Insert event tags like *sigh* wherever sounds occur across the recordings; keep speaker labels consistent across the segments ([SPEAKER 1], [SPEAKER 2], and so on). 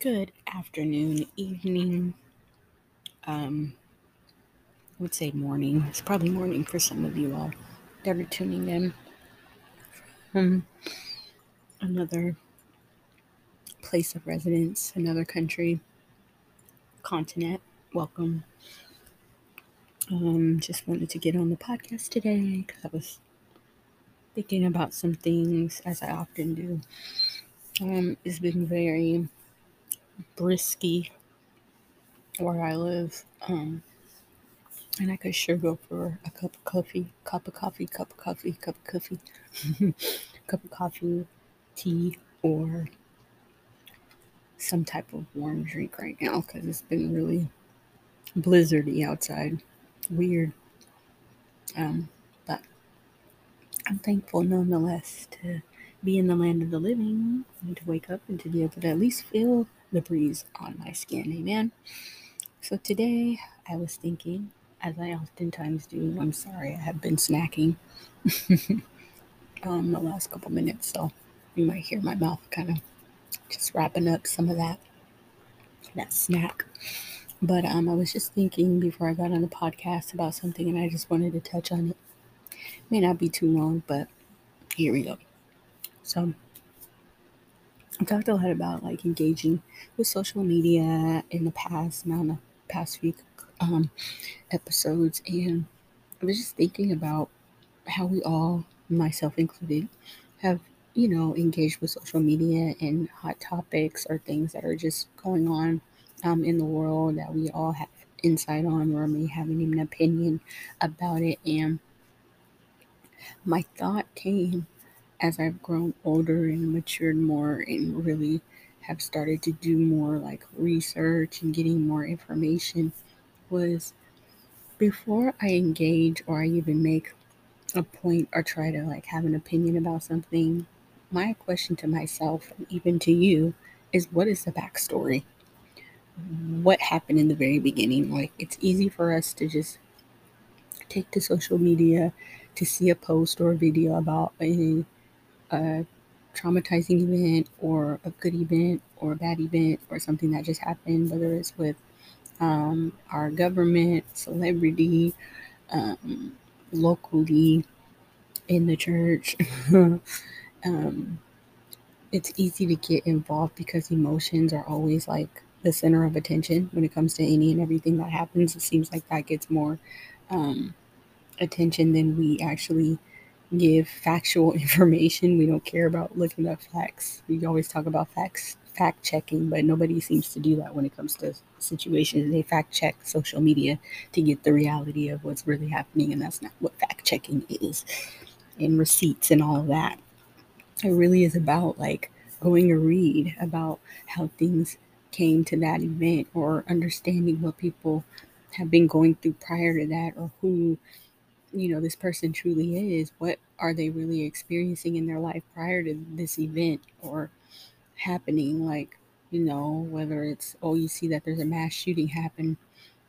[SPEAKER 1] Good afternoon, evening. Um, I would say morning. It's probably morning for some of you all that are tuning in from another place of residence, another country, continent. Welcome. Um, just wanted to get on the podcast today because I was thinking about some things as I often do. Um, it's been very brisky where I live. Um, and I could sure go for a cup of coffee, cup of coffee, cup of coffee, cup of coffee, *laughs* cup of coffee, tea, or some type of warm drink right now because it's been really blizzardy outside. Weird. Um, but I'm thankful nonetheless to be in the land of the living and to wake up and to be able to at least feel the breeze on my skin. Amen. So today I was thinking, as I oftentimes do, I'm sorry, I have been snacking *laughs* um, the last couple minutes, so you might hear my mouth kind of just wrapping up some of that that snack. But um, I was just thinking before I got on the podcast about something, and I just wanted to touch on it. May not be too long, but here we go. So I talked a lot about like engaging with social media in the past, now in the past few um, episodes, and I was just thinking about how we all, myself included, have you know engaged with social media and hot topics or things that are just going on um, in the world that we all have insight on or may have an opinion about it. And my thought came as I've grown older and matured more and really have started to do more like research and getting more information was before I engage or I even make a point or try to like have an opinion about something, my question to myself and even to you is what is the backstory? What happened in the very beginning? Like it's easy for us to just take to social media to see a post or a video about a a traumatizing event or a good event or a bad event or something that just happened, whether it's with um, our government, celebrity, um, locally, in the church. *laughs* um, it's easy to get involved because emotions are always like the center of attention when it comes to any and everything that happens. It seems like that gets more um, attention than we actually give factual *laughs* information. We don't care about looking up facts. We always talk about facts, fact checking, but nobody seems to do that when it comes to situations. They fact check social media to get the reality of what's really happening, and that's not what fact checking is. And receipts and all of that. It really is about like going to read about how things came to that event or understanding what people have been going through prior to that or who you know this person truly is what are they really experiencing in their life prior to this event or happening? Like you know whether it's oh you see that there's a mass shooting happen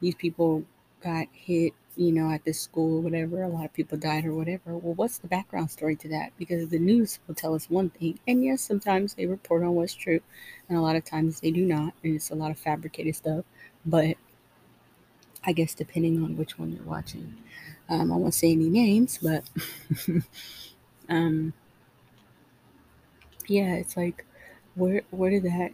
[SPEAKER 1] these people got hit you know at this school whatever a lot of people died or whatever. Well what's the background story to that? Because the news will tell us one thing and yes sometimes they report on what's true and a lot of times they do not and it's a lot of fabricated stuff but i guess depending on which one you're watching um, I won't say any names, but *laughs* um, yeah, it's like where where did that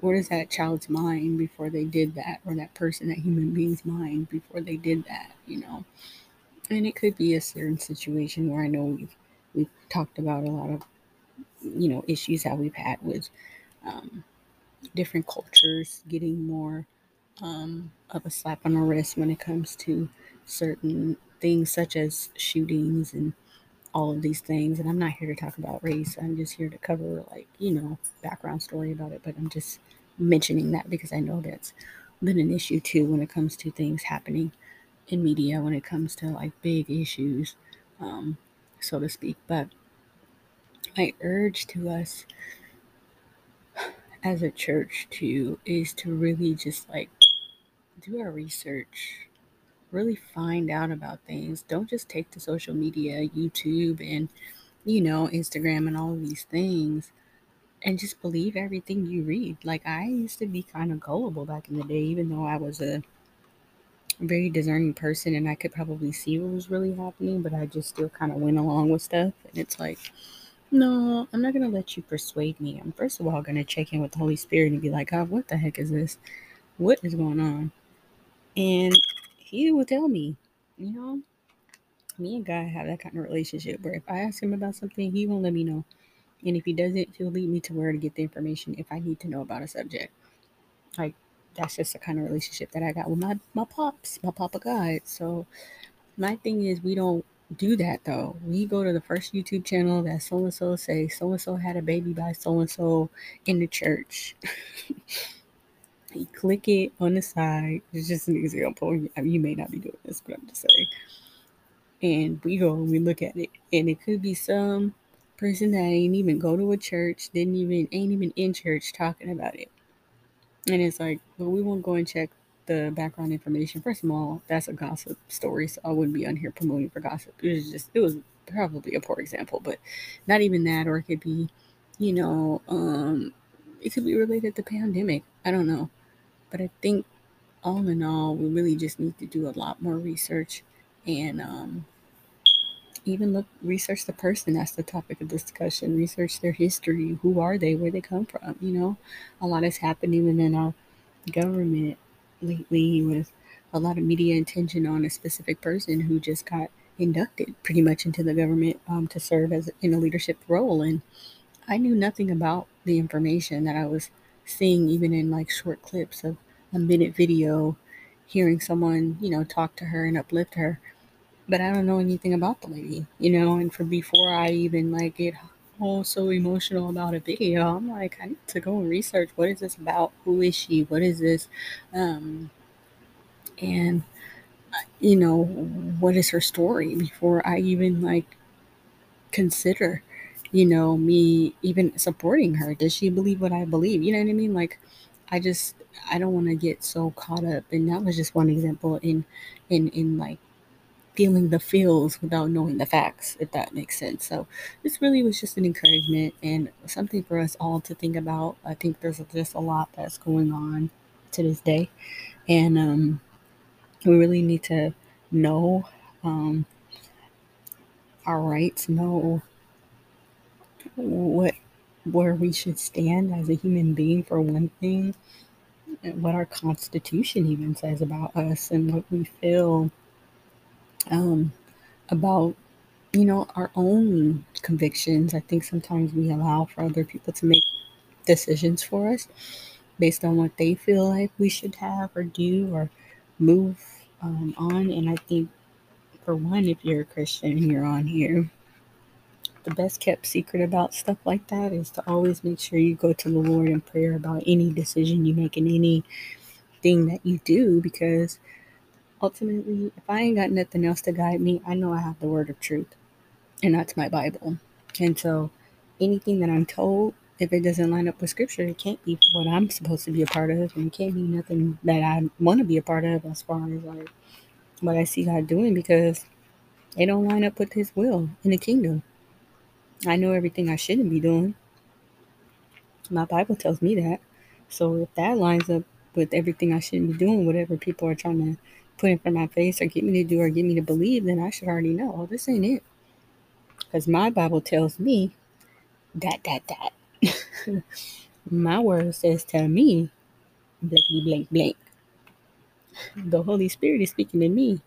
[SPEAKER 1] where is that child's mind before they did that, or that person, that human being's mind before they did that, you know? And it could be a certain situation where I know we've we've talked about a lot of you know issues that we've had with um, different cultures getting more um, of a slap on the wrist when it comes to certain things such as shootings and all of these things. And I'm not here to talk about race. I'm just here to cover, like, you know, background story about it. But I'm just mentioning that because I know that's been an issue too when it comes to things happening in media, when it comes to like big issues, um, so to speak. But my urge to us as a church too is to really just like do our research really find out about things. Don't just take to social media, YouTube, and you know, Instagram and all these things and just believe everything you read. Like I used to be kind of gullible back in the day, even though I was a very discerning person and I could probably see what was really happening, but I just still kind of went along with stuff. And it's like, no, I'm not gonna let you persuade me. I'm first of all gonna check in with the Holy Spirit and be like, God, what the heck is this? What is going on? And He will tell me, you know. Me and God have that kind of relationship where if I ask Him about something, He won't let me know. And if he doesn't, he'll lead me to where to get the information if I need to know about a subject. Like that's just the kind of relationship that I got with my my pops, my papa God. So my thing is we don't do that though. We go to the first YouTube channel that so and so say so and so had a baby by so and so in the church. *laughs* you click it on the side. It's just an example. You may not be doing this, but I'm just saying. And we go and we look at it, and it could be some person that ain't even go to a church, didn't even ain't even in church talking about it. And it's like, well, we won't go and check the background information. First of all, that's a gossip story, so I wouldn't be on here promoting for gossip. It was just it was probably a poor example, but not even that, or it could be, you know, um, it could be related to pandemic. I don't know. But I think all in all, we really just need to do a lot more research and um, even look research the person. That's the topic of discussion. Research their history. Who are they? Where they come from? You know a lot is happening within our government lately with a lot of media attention on a specific person who just got inducted pretty much into the government um, to serve as in a leadership role. And i knew nothing about the information that i was seeing even in like short clips of a minute video hearing someone you know talk to her and uplift her but I don't know anything about the lady, you know. And for before I even like get all so emotional about a video, I'm like, I need to go and research what is this about? Who is she? What is this? Um, and you know, what is her story before I even like consider, you know, me even supporting her. Does she believe what I believe? You know what I mean? Like, I just I don't want to get so caught up. And that was just one example in in in like feeling the feels without knowing the facts, if that makes sense. So this really was just an encouragement and something for us all to think about. I think there's just a lot that's going on to this day, and um, we really need to know um, our rights, know what where we should stand as a human being for one thing, and what our constitution even says about us and what we feel um, about you know our own convictions. I think sometimes we allow for other people to make decisions for us based on what they feel like we should have or do or move um, on. And i think for one if you're a christian you're on here the best kept secret about stuff like that is to always make sure you go to the lord in prayer about any decision you make and anything that you do because ultimately, if I ain't got nothing else to guide me, I know I have the word of truth, and that's my Bible. And so, anything that I'm told, if it doesn't line up with scripture, it can't be what I'm supposed to be a part of, and it can't be nothing that I want to be a part of as far as like what I see God doing because it don't line up with His will in the kingdom. I know everything I shouldn't be doing. My Bible tells me that. So if that lines up with everything I shouldn't be doing, whatever people are trying to put in front of my face or get me to do or get me to believe, then I should already know, oh, this ain't it. Because my Bible tells me that, that, that. *laughs* my word says, tell me, blankety blank blank. The Holy Spirit is speaking to me,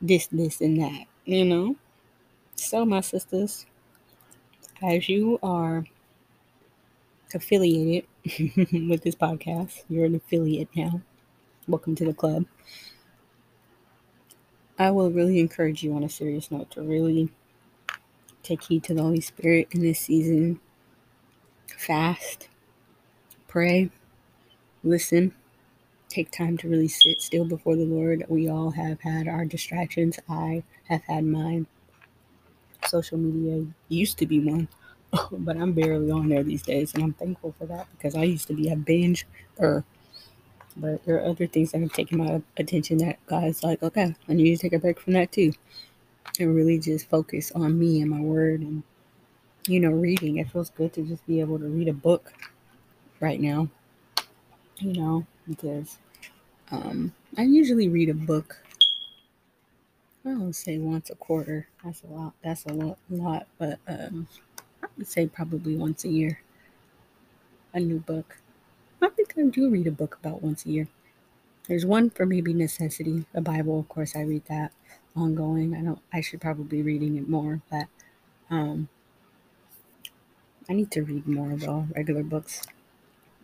[SPEAKER 1] this, this, and that, you know? So, my sisters, as you are affiliated *laughs* with this podcast, you're an affiliate now. Welcome to the club. I will really encourage you on a serious note to really take heed to the Holy Spirit in this season. Fast, pray, listen, take time to really sit still before the Lord. We all have had our distractions. I have had mine. Social media used to be one, *laughs* but I'm barely on there these days, and I'm thankful for that because I used to be a binge or but there are other things that have taken my attention that God's like, okay, I need to take a break from that too. And really just focus on me and my word and you know, reading. It feels good to just be able to read a book right now, you know, because um, I usually read a book. I don't say once a quarter. That's a lot. That's a lot, lot but um, I would say probably once a year. A new book. I think I do read a book about once a year. There's one for maybe necessity, the Bible. Of course, I read that ongoing. I don't. I should probably be reading it more, but um, I need to read more though. Regular books.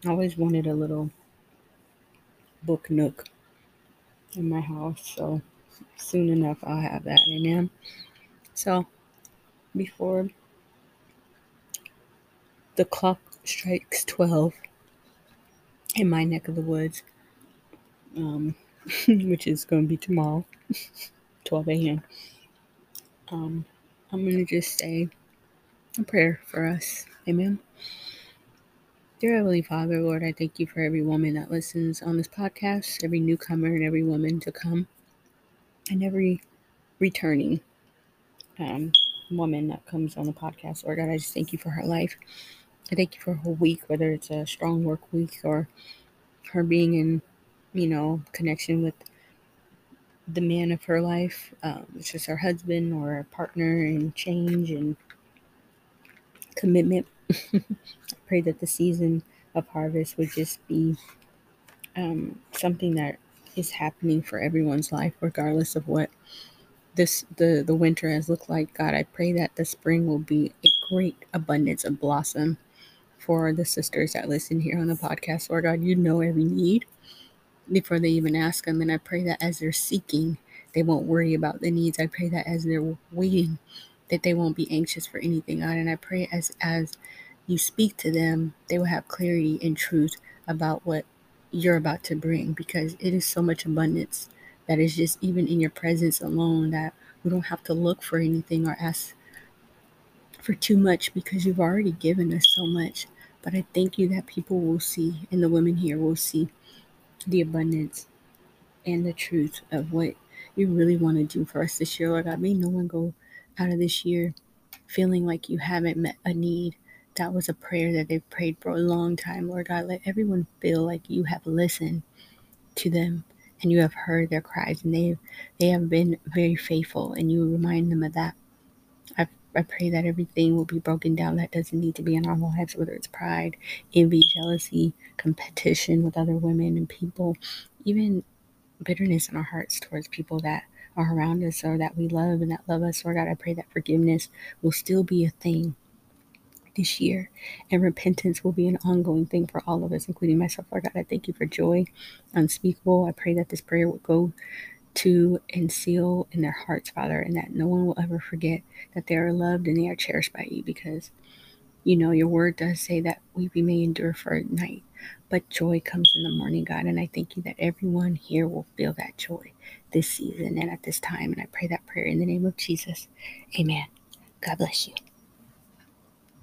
[SPEAKER 1] I always wanted a little book nook in my house, so soon enough I'll have that Amen. So before the clock strikes twelve in my neck of the woods, um, *laughs* which is going to be tomorrow, *laughs* 12 a.m. Um, I'm going to just say a prayer for us. Amen. Dear Heavenly Father, Lord, I thank you for every woman that listens on this podcast, every newcomer and every woman to come, and every returning um, woman that comes on the podcast. Lord God, I just thank you for her life. I thank you for her week, whether it's a strong work week or her being in, you know, connection with the man of her life, um, which is her husband or a partner in change and commitment. *laughs* I pray that the season of harvest would just be um, something that is happening for everyone's life, regardless of what this the the winter has looked like. God, I pray that the spring will be a great abundance of blossom for the sisters that listen here on the podcast. Lord God, you know every need before they even ask them, and I pray that as they're seeking, they won't worry about the needs. I pray that as they're waiting, that they won't be anxious for anything, God. And I pray as as you speak to them, they will have clarity and truth about what you're about to bring because it is so much abundance that is just even in your presence alone that we don't have to look for anything or ask for too much because you've already given us so much. But I thank you that people will see and the women here will see the abundance and the truth of what you really want to do for us this year, Lord God. May no one go out of this year feeling like you haven't met a need. That was a prayer that they've prayed for a long time, Lord God. Let everyone feel like you have listened to them and you have heard their cries and they they have been very faithful and you remind them of that. I, I pray that everything will be broken down that doesn't need to be in our lives, whether it's pride, envy, jealousy, competition with other women and people, even bitterness in our hearts towards people that are around us or that we love and that love us. Lord God, I pray that forgiveness will still be a thing this year and repentance will be an ongoing thing for all of us, including myself. Lord God, I thank you for joy unspeakable. I pray that this prayer will go to and seal in their hearts, Father, and that no one will ever forget that they are loved and they are cherished by you because you know your word does say that we may endure for a night, but joy comes in the morning, God. And I thank you that everyone here will feel that joy this season and at this time. And I pray that prayer in the name of Jesus. Amen. God bless you.